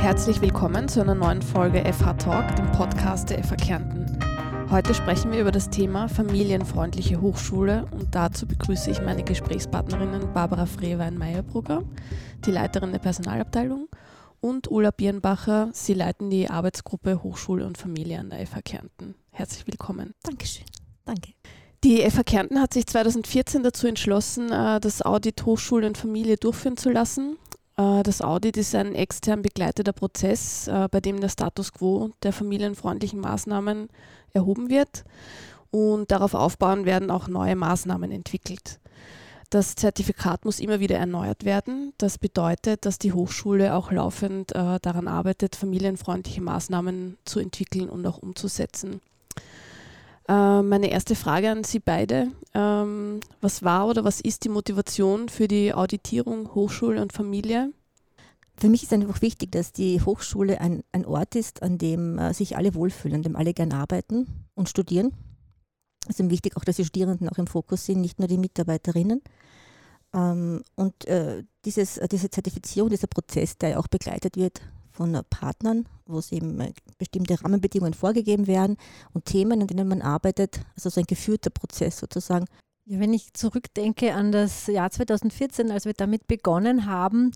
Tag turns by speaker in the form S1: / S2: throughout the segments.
S1: Herzlich willkommen zu einer neuen Folge FH Talk, dem Podcast der FH Kärnten. Heute sprechen wir über das Thema familienfreundliche Hochschule und dazu begrüße ich meine Gesprächspartnerinnen Barbara Frewein-Meyerbrugger, die Leiterin der Personalabteilung, und Ulla Birnbacher. Sie leiten die Arbeitsgruppe Hochschule und Familie an der FH Kärnten. Herzlich willkommen.
S2: Dankeschön. Danke.
S1: Die FH Kärnten hat sich 2014 dazu entschlossen, äh, das Audit Hochschule und Familie durchführen zu lassen. Äh, das Audit ist ein extern begleiteter Prozess, äh, bei dem der Status quo der familienfreundlichen Maßnahmen erhoben wird und darauf aufbauen werden auch neue Maßnahmen entwickelt. Das Zertifikat muss immer wieder erneuert werden. Das bedeutet, dass die Hochschule auch laufend äh, daran arbeitet, familienfreundliche Maßnahmen zu entwickeln und auch umzusetzen. Äh, meine erste Frage an Sie beide. Ähm, was war oder was ist die Motivation für die Auditierung Hochschule und Familie?
S2: Für mich ist einfach wichtig, dass die Hochschule ein, ein Ort ist, an dem äh, sich alle wohlfühlen, an dem alle gern arbeiten und studieren. Es ist wichtig auch, dass die Studierenden auch im Fokus sind, nicht nur die Mitarbeiterinnen. Ähm, und äh, dieses, diese Zertifizierung, dieser Prozess, der ja auch begleitet wird von Partnern, wo es eben äh, bestimmte Rahmenbedingungen vorgegeben werden und Themen, an denen man arbeitet, also so ein geführter Prozess sozusagen.
S3: Ja, wenn ich zurückdenke an das Jahr 2014, als wir damit begonnen haben,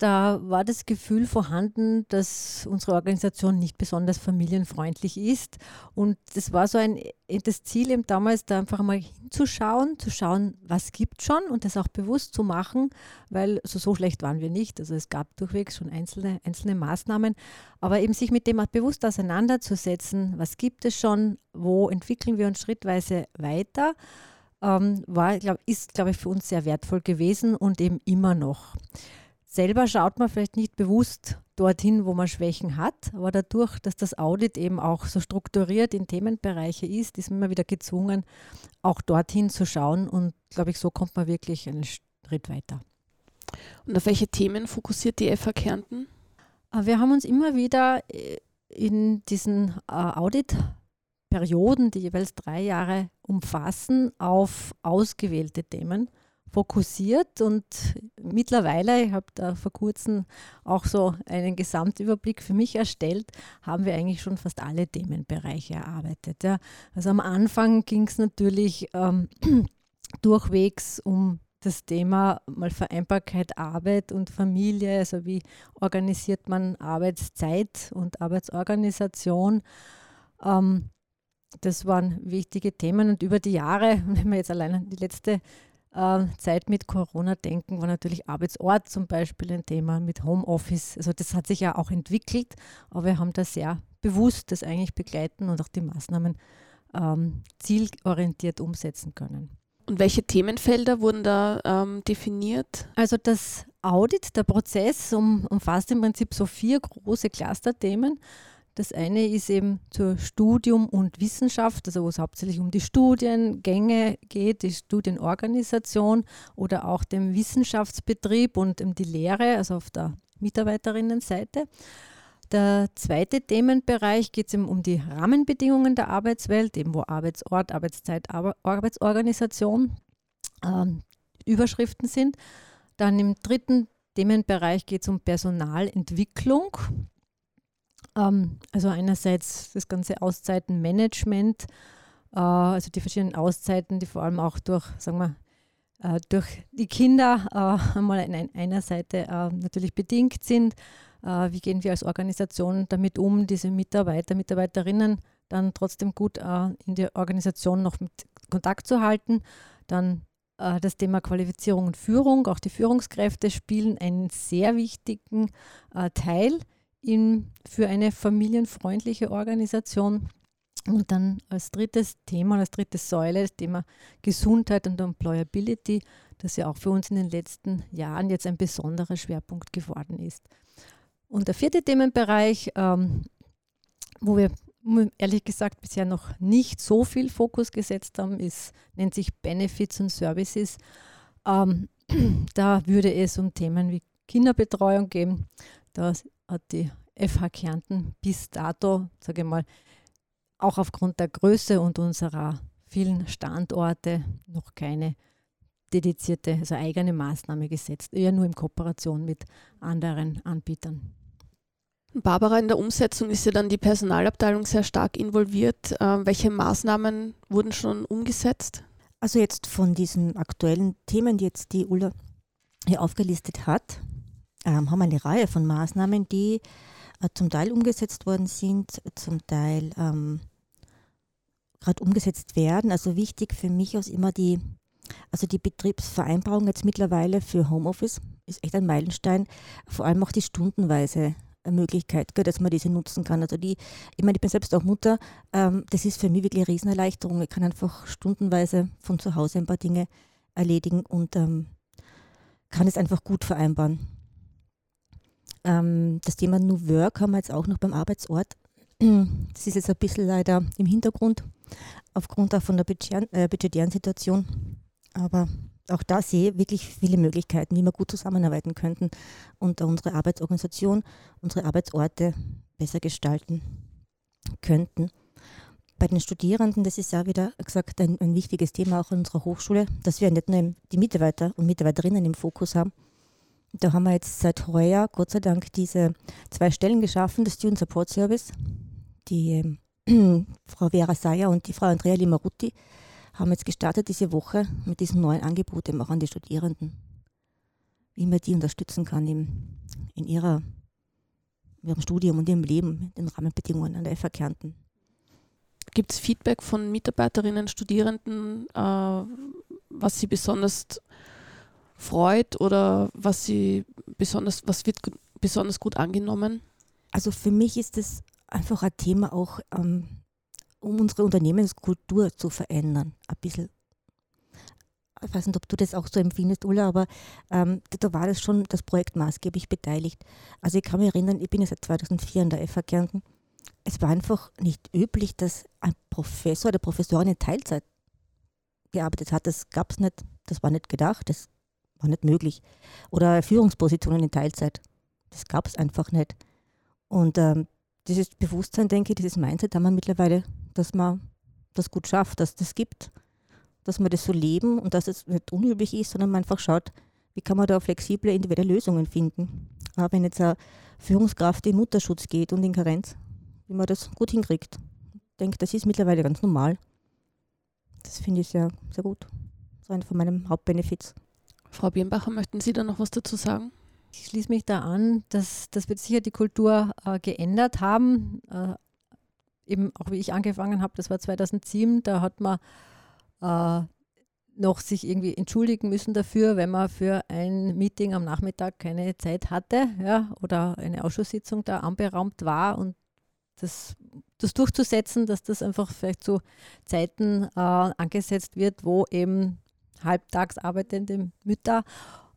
S3: da war das Gefühl vorhanden, dass unsere Organisation nicht besonders familienfreundlich ist. Und das war so ein das Ziel eben damals, da einfach mal hinzuschauen, zu schauen, was gibt schon und das auch bewusst zu machen, weil also so schlecht waren wir nicht. Also es gab durchwegs schon einzelne, einzelne Maßnahmen, aber eben sich mit dem auch bewusst auseinanderzusetzen, was gibt es schon, wo entwickeln wir uns schrittweise weiter. Ähm, war, glaub, ist, glaube ich, für uns sehr wertvoll gewesen und eben immer noch. Selber schaut man vielleicht nicht bewusst dorthin, wo man Schwächen hat, aber dadurch, dass das Audit eben auch so strukturiert in Themenbereiche ist, ist man immer wieder gezwungen, auch dorthin zu schauen und glaube ich, so kommt man wirklich einen Schritt weiter.
S1: Und auf welche Themen fokussiert die FH Kärnten?
S3: Äh, wir haben uns immer wieder äh, in diesen äh, Auditperioden, die jeweils drei Jahre umfassen, auf ausgewählte Themen fokussiert und mittlerweile, ich habe da vor kurzem auch so einen Gesamtüberblick für mich erstellt, haben wir eigentlich schon fast alle Themenbereiche erarbeitet. Ja. Also am Anfang ging es natürlich ähm, durchwegs um das Thema mal Vereinbarkeit Arbeit und Familie, also wie organisiert man Arbeitszeit und Arbeitsorganisation. Ähm, das waren wichtige Themen und über die Jahre, wenn wir jetzt allein die letzte Zeit mit Corona denken, war natürlich Arbeitsort zum Beispiel ein Thema mit Homeoffice. Also das hat sich ja auch entwickelt, aber wir haben da sehr bewusst das eigentlich begleiten und auch die Maßnahmen ähm, zielorientiert umsetzen können.
S1: Und welche Themenfelder wurden da ähm, definiert?
S3: Also das Audit, der Prozess um, umfasst im Prinzip so vier große Clusterthemen. Das eine ist eben zur Studium und Wissenschaft, also wo es hauptsächlich um die Studiengänge geht, die Studienorganisation oder auch den Wissenschaftsbetrieb und die Lehre, also auf der Mitarbeiterinnenseite. Der zweite Themenbereich geht es um die Rahmenbedingungen der Arbeitswelt, eben wo Arbeitsort, Arbeitszeit, Arbeitsorganisation äh, Überschriften sind. Dann im dritten Themenbereich geht es um Personalentwicklung. Ähm, also einerseits das ganze Auszeitenmanagement, äh, also die verschiedenen Auszeiten, die vor allem auch durch, sagen wir, äh, durch die Kinder äh, einmal an einer Seite natürlich bedingt sind. Wie gehen wir als Organisation damit um, diese Mitarbeiter, Mitarbeiterinnen dann trotzdem gut in der Organisation noch mit Kontakt zu halten. Dann das Thema Qualifizierung und Führung, auch die Führungskräfte spielen einen sehr wichtigen Teil in, für eine familienfreundliche Organisation. Und dann als drittes Thema, als dritte Säule, das Thema Gesundheit und Employability, das ja auch für uns in den letzten Jahren jetzt ein besonderer Schwerpunkt geworden ist. Und der vierte Themenbereich, ähm, wo wir ehrlich gesagt bisher noch nicht so viel Fokus gesetzt haben, ist, nennt sich Benefits und Services. Ähm, da würde es um Themen wie Kinderbetreuung gehen. Da hat die FH Kärnten bis dato, sage ich mal, auch aufgrund der Größe und unserer vielen Standorte noch keine dedizierte, also eigene Maßnahme gesetzt, eher nur in Kooperation mit anderen Anbietern.
S1: Barbara, in der Umsetzung ist ja dann die Personalabteilung sehr stark involviert. Äh, welche Maßnahmen wurden schon umgesetzt?
S2: Also jetzt von diesen aktuellen Themen, die jetzt die Ulla hier aufgelistet hat, ähm, haben eine Reihe von Maßnahmen, die äh, zum Teil umgesetzt worden sind, zum Teil ähm, gerade umgesetzt werden. Also wichtig für mich ist immer die, also die Betriebsvereinbarung jetzt mittlerweile für Homeoffice ist echt ein Meilenstein. Vor allem auch die stundenweise Möglichkeit, dass man diese nutzen kann. Also die, ich meine, ich bin selbst auch Mutter, ähm, das ist für mich wirklich eine Riesenerleichterung. Ich kann einfach stundenweise von zu Hause ein paar Dinge erledigen und ähm, kann es einfach gut vereinbaren. Ähm, das Thema New Work haben wir jetzt auch noch beim Arbeitsort. Das ist jetzt ein bisschen leider im Hintergrund aufgrund auch von der äh, budgetären Situation. Aber auch da sehe ich wirklich viele Möglichkeiten, wie wir gut zusammenarbeiten könnten und unsere Arbeitsorganisation, unsere Arbeitsorte besser gestalten könnten. Bei den Studierenden, das ist ja wieder gesagt ein, ein wichtiges Thema auch in unserer Hochschule, dass wir nicht nur die Mitarbeiter und Mitarbeiterinnen im Fokus haben. Da haben wir jetzt seit heuer, Gott sei Dank, diese zwei Stellen geschaffen, das Student Support Service. Die äh, Frau Vera Sayer und die Frau Andrea Limarutti haben jetzt gestartet diese Woche mit diesem neuen Angebot eben auch an die Studierenden, wie man die unterstützen kann in, in ihrer, ihrem Studium und ihrem Leben, den Rahmenbedingungen an der FH Kärnten.
S1: Gibt es Feedback von Mitarbeiterinnen, Studierenden, äh, was sie besonders freut oder was sie besonders, was wird besonders gut angenommen?
S2: Also für mich ist es einfach ein Thema auch ähm, um unsere Unternehmenskultur zu verändern. Ein bisschen. Ich weiß nicht, ob du das auch so empfindest, Ulla, aber ähm, da war das schon das Projekt maßgeblich beteiligt. Also ich kann mich erinnern, ich bin ja seit 2004 in der FH Kärnten. Es war einfach nicht üblich, dass ein Professor oder Professorin in Teilzeit gearbeitet hat. Das gab es nicht, das war nicht gedacht, das war nicht möglich. Oder Führungspositionen in Teilzeit. Das gab es einfach nicht. Und ähm, dieses Bewusstsein, denke ich, dieses Mindset haben wir mittlerweile dass man das gut schafft, dass das gibt, dass wir das so leben und dass es nicht unüblich ist, sondern man einfach schaut, wie kann man da flexible individuelle Lösungen finden. Aber wenn jetzt eine Führungskraft in Mutterschutz geht und in Karenz, wie man das gut hinkriegt. Ich denke, das ist mittlerweile ganz normal. Das finde ich sehr, sehr gut. Das ist einer von meinen Hauptbenefits.
S1: Frau Birnbacher, möchten Sie da noch was dazu sagen?
S3: Ich schließe mich da an, dass das wird sicher die Kultur äh, geändert haben. Äh, eben auch wie ich angefangen habe, das war 2007, da hat man äh, noch sich irgendwie entschuldigen müssen dafür, wenn man für ein Meeting am Nachmittag keine Zeit hatte ja, oder eine Ausschusssitzung da anberaumt war und das, das durchzusetzen, dass das einfach vielleicht zu Zeiten äh, angesetzt wird, wo eben halbtags arbeitende Mütter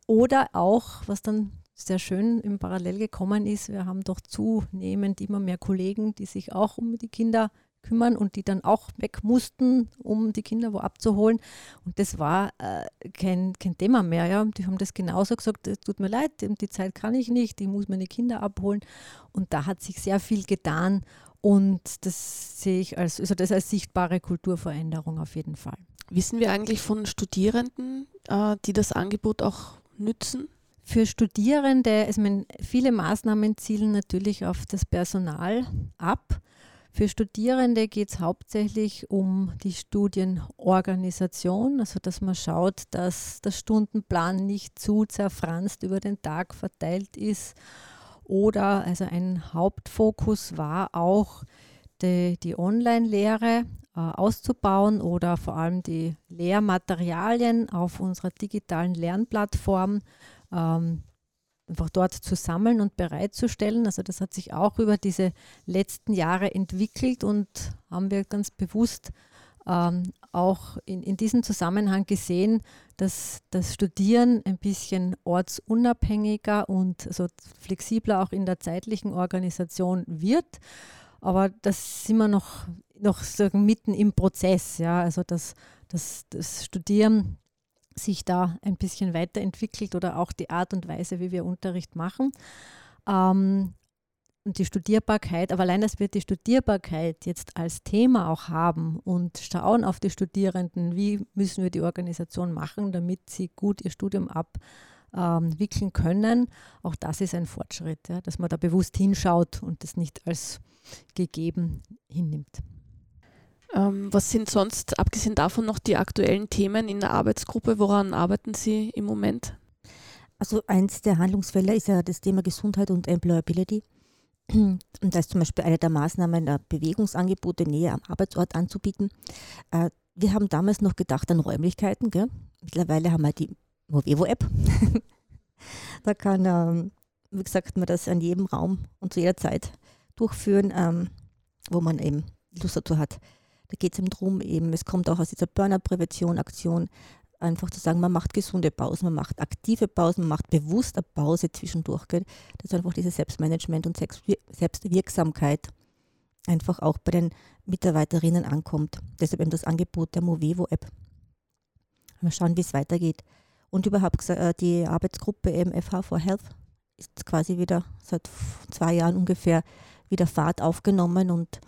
S3: oder auch, was dann sehr schön im Parallel gekommen ist. Wir haben doch zunehmend immer mehr Kollegen, die sich auch um die Kinder kümmern und die dann auch weg mussten, um die Kinder wo abzuholen. Und das war äh, kein, kein Thema mehr. Ja. Die haben das genauso gesagt, es tut mir leid, die Zeit kann ich nicht, ich muss meine Kinder abholen. Und da hat sich sehr viel getan und das sehe ich als, also das als sichtbare Kulturveränderung auf jeden Fall.
S1: Wissen wir eigentlich von Studierenden, äh, die das Angebot auch nützen?
S3: Für Studierende, also meine, viele Maßnahmen zielen natürlich auf das Personal ab. Für Studierende geht es hauptsächlich um die Studienorganisation, also dass man schaut, dass der Stundenplan nicht zu zerfranst über den Tag verteilt ist. Oder also ein Hauptfokus war auch die, die Online-Lehre äh, auszubauen oder vor allem die Lehrmaterialien auf unserer digitalen Lernplattform ähm, einfach dort zu sammeln und bereitzustellen. Also das hat sich auch über diese letzten Jahre entwickelt und haben wir ganz bewusst ähm, auch in, in diesem Zusammenhang gesehen, dass das Studieren ein bisschen ortsunabhängiger und also flexibler auch in der zeitlichen Organisation wird. Aber das sind wir noch, noch sagen, mitten im Prozess. Ja? Also das, das, das Studieren sich da ein bisschen weiterentwickelt oder auch die Art und Weise, wie wir Unterricht machen. Ähm, und die Studierbarkeit, aber allein, dass wir die Studierbarkeit jetzt als Thema auch haben und schauen auf die Studierenden, wie müssen wir die Organisation machen, damit sie gut ihr Studium ähm, wickeln können. Auch das ist ein Fortschritt, ja, dass man da bewusst hinschaut und das nicht als gegeben hinnimmt.
S1: Ähm, was sind sonst, abgesehen davon, noch die aktuellen Themen in der Arbeitsgruppe? Woran arbeiten Sie im Moment?
S2: Also eins der Handlungsfelder ist ja das Thema Gesundheit und Employability. Und da ist zum Beispiel eine der Maßnahmen, äh, Bewegungsangebote näher am Arbeitsort anzubieten. Äh, wir haben damals noch gedacht an Räumlichkeiten. Gell? Mittlerweile haben wir die Movevo-App. da kann, ähm, wie gesagt, man das an jedem Raum und zu jeder Zeit durchführen, ähm, wo man eben Lust dazu hat. Da geht es eben darum, eben, es kommt auch aus dieser Burnout-Prävention-Aktion, einfach zu sagen, man macht gesunde Pausen, man macht aktive Pausen, man macht bewusst eine Pause zwischendurch. Gell? Das einfach dieses Selbstmanagement und Selbstwirksamkeit einfach auch bei den Mitarbeiterinnen ankommt. Deshalb eben das Angebot der Movevo-App. Mal schauen, wie es weitergeht. Und überhaupt äh, die Arbeitsgruppe eben FH for Health ist quasi wieder seit zwei Jahren ungefähr wieder Fahrt aufgenommen und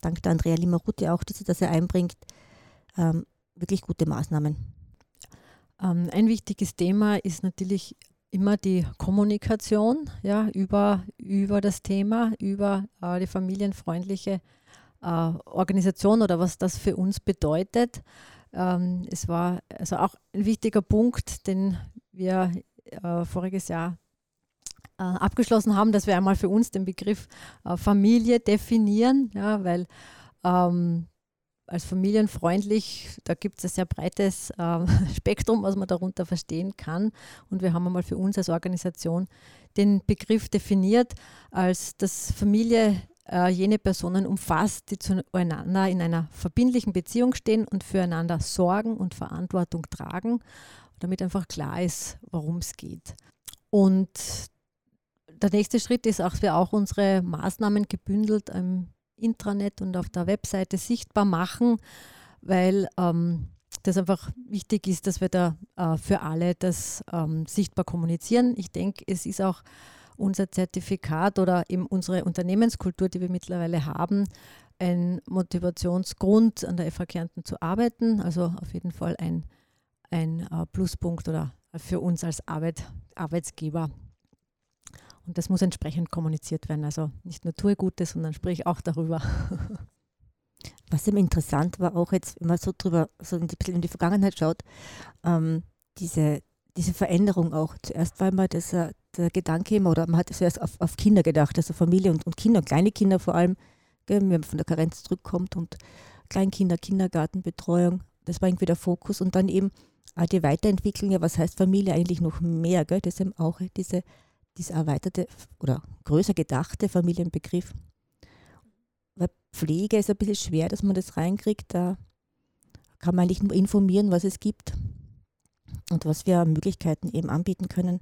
S2: dank der Andrea Limaruti auch, die sie das einbringt, ähm, wirklich gute Maßnahmen.
S3: Ähm, ein wichtiges Thema ist natürlich immer die Kommunikation ja, über, über das Thema, über äh, die familienfreundliche äh, Organisation oder was das für uns bedeutet. Ähm, es war also auch ein wichtiger Punkt, den wir äh, voriges Jahr äh, abgeschlossen haben, dass wir einmal für uns den Begriff äh, Familie definieren, ja, weil ähm, als familienfreundlich, da gibt es ein sehr breites äh, Spektrum, was man darunter verstehen kann. Und wir haben einmal für uns als Organisation den Begriff definiert, als dass Familie äh, jene Personen umfasst, die zueinander in einer verbindlichen Beziehung stehen und füreinander sorgen und Verantwortung tragen, damit einfach klar ist, worum es geht. Und der nächste Schritt ist dass wir auch unsere Maßnahmen gebündelt im Intranet und auf der Webseite sichtbar machen, weil ähm, das einfach wichtig ist, dass wir da äh, für alle das ähm, sichtbar kommunizieren. Ich denke, es ist auch unser Zertifikat oder eben unsere Unternehmenskultur, die wir mittlerweile haben, ein Motivationsgrund, an der FH Kärnten zu arbeiten. Also auf jeden Fall ein, ein äh, Pluspunkt oder für uns als Arbeit, Arbeitsgeber. Und das muss entsprechend kommuniziert werden. Also nicht nur tue Gutes, sondern sprich auch darüber.
S2: Was eben interessant war, auch jetzt, wenn man so drüber, so ein bisschen in die Vergangenheit schaut, ähm, diese, diese Veränderung auch. Zuerst war immer das, der Gedanke immer, oder man hat zuerst auf, auf Kinder gedacht, also Familie und, und Kinder, kleine Kinder vor allem, gell, wenn man von der Karenz zurückkommt und Kleinkinder, Kindergartenbetreuung, das war irgendwie der Fokus und dann eben äh, die Weiterentwicklung, ja, was heißt Familie eigentlich noch mehr, gell, das eben auch diese dieser erweiterte oder größer gedachte Familienbegriff. Weil Pflege ist ein bisschen schwer, dass man das reinkriegt. Da kann man eigentlich nur informieren, was es gibt und was wir Möglichkeiten eben anbieten können.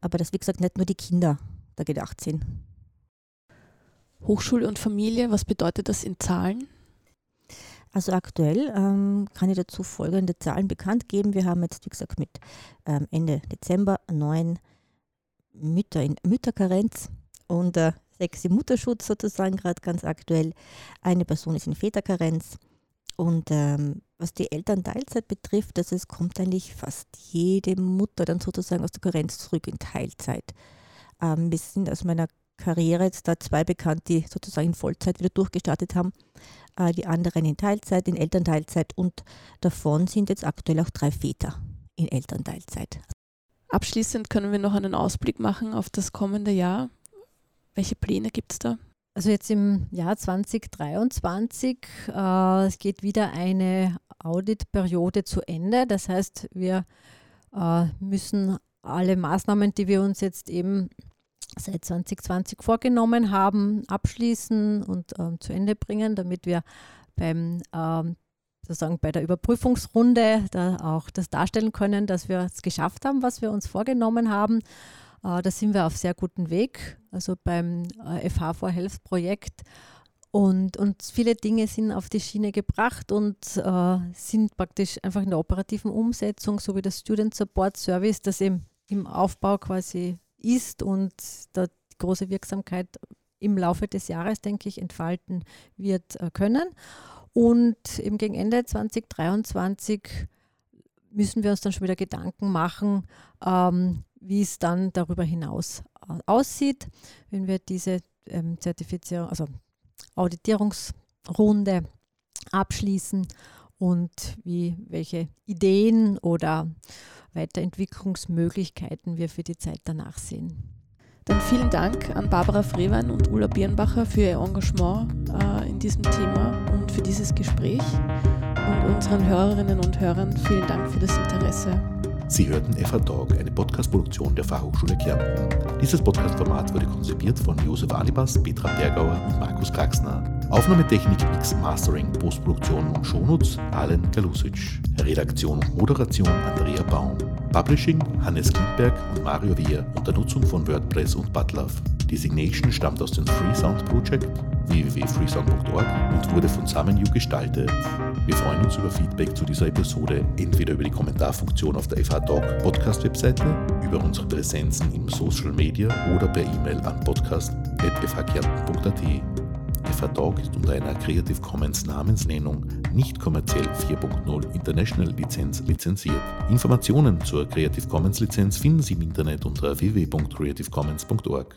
S2: Aber dass, wie gesagt, nicht nur die Kinder da gedacht sind.
S1: Hochschule und Familie, was bedeutet das in Zahlen?
S2: Also aktuell ähm, kann ich dazu folgende Zahlen bekannt geben. Wir haben jetzt, wie gesagt, mit ähm, Ende Dezember neun Mütter in Mütterkarenz und äh, sechs im Mutterschutz sozusagen gerade ganz aktuell. Eine Person ist in Väterkarenz. Und ähm, was die Elternteilzeit betrifft, also es kommt eigentlich fast jede Mutter dann sozusagen aus der Karenz zurück in Teilzeit. Ähm, wir sind aus meiner Karriere jetzt da zwei bekannt, die sozusagen in Vollzeit wieder durchgestartet haben. Äh, die anderen in Teilzeit, in Elternteilzeit und davon sind jetzt aktuell auch drei Väter in Elternteilzeit.
S1: Abschließend können wir noch einen Ausblick machen auf das kommende Jahr. Welche Pläne gibt es da?
S3: Also jetzt im Jahr 2023, äh, es geht wieder eine Auditperiode zu Ende. Das heißt, wir äh, müssen alle Maßnahmen, die wir uns jetzt eben seit 2020 vorgenommen haben, abschließen und äh, zu Ende bringen, damit wir beim ähm, sozusagen bei der Überprüfungsrunde da auch das darstellen können, dass wir es geschafft haben, was wir uns vorgenommen haben. Äh, da sind wir auf sehr gutem Weg, also beim äh, FH for Health Projekt. Und, und viele Dinge sind auf die Schiene gebracht und äh, sind praktisch einfach in der operativen Umsetzung, so wie das Student Support Service, das eben im Aufbau quasi ist und da große Wirksamkeit im Laufe des Jahres, denke ich, entfalten wird äh, können. Und eben gegen Ende 2023 müssen wir uns dann schon wieder Gedanken machen, ähm, wie es dann darüber hinaus äh, aussieht, wenn wir diese ähm, Zertifizierung, also Auditierungsrunde abschließen und wie, welche Ideen oder Weiterentwicklungsmöglichkeiten wir für die Zeit danach sehen.
S1: Dann vielen Dank an Barbara Frewein und Ulla Birnbacher für ihr Engagement äh, in diesem Thema und für dieses Gespräch. Und unseren Hörerinnen und Hörern vielen Dank für das Interesse.
S4: Sie hörten FH Talk, eine Podcast-Produktion der Fachhochschule Kärnten. Dieses Podcast-Format wurde konzipiert von Josef Alibas, Petra Bergauer und Markus Kraxner. Aufnahmetechnik, Mix, Mastering, Postproduktion und Shownotes Alen Galusic. Redaktion und Moderation Andrea Baum. Publishing Hannes Kindberg und Mario Wehr unter Nutzung von WordPress und Butlove. Designation stammt aus dem Freesound Project www.freesound.org und wurde von SamenU gestaltet. Wir freuen uns über Feedback zu dieser Episode, entweder über die Kommentarfunktion auf der FH Talk Podcast Webseite, über unsere Präsenzen im Social Media oder per E-Mail an podcast.fhkärnten.at. FH Talk ist unter einer Creative Commons Namensnennung nicht kommerziell 4.0 International Lizenz lizenziert. Informationen zur Creative Commons Lizenz finden Sie im Internet unter www.creativecommons.org.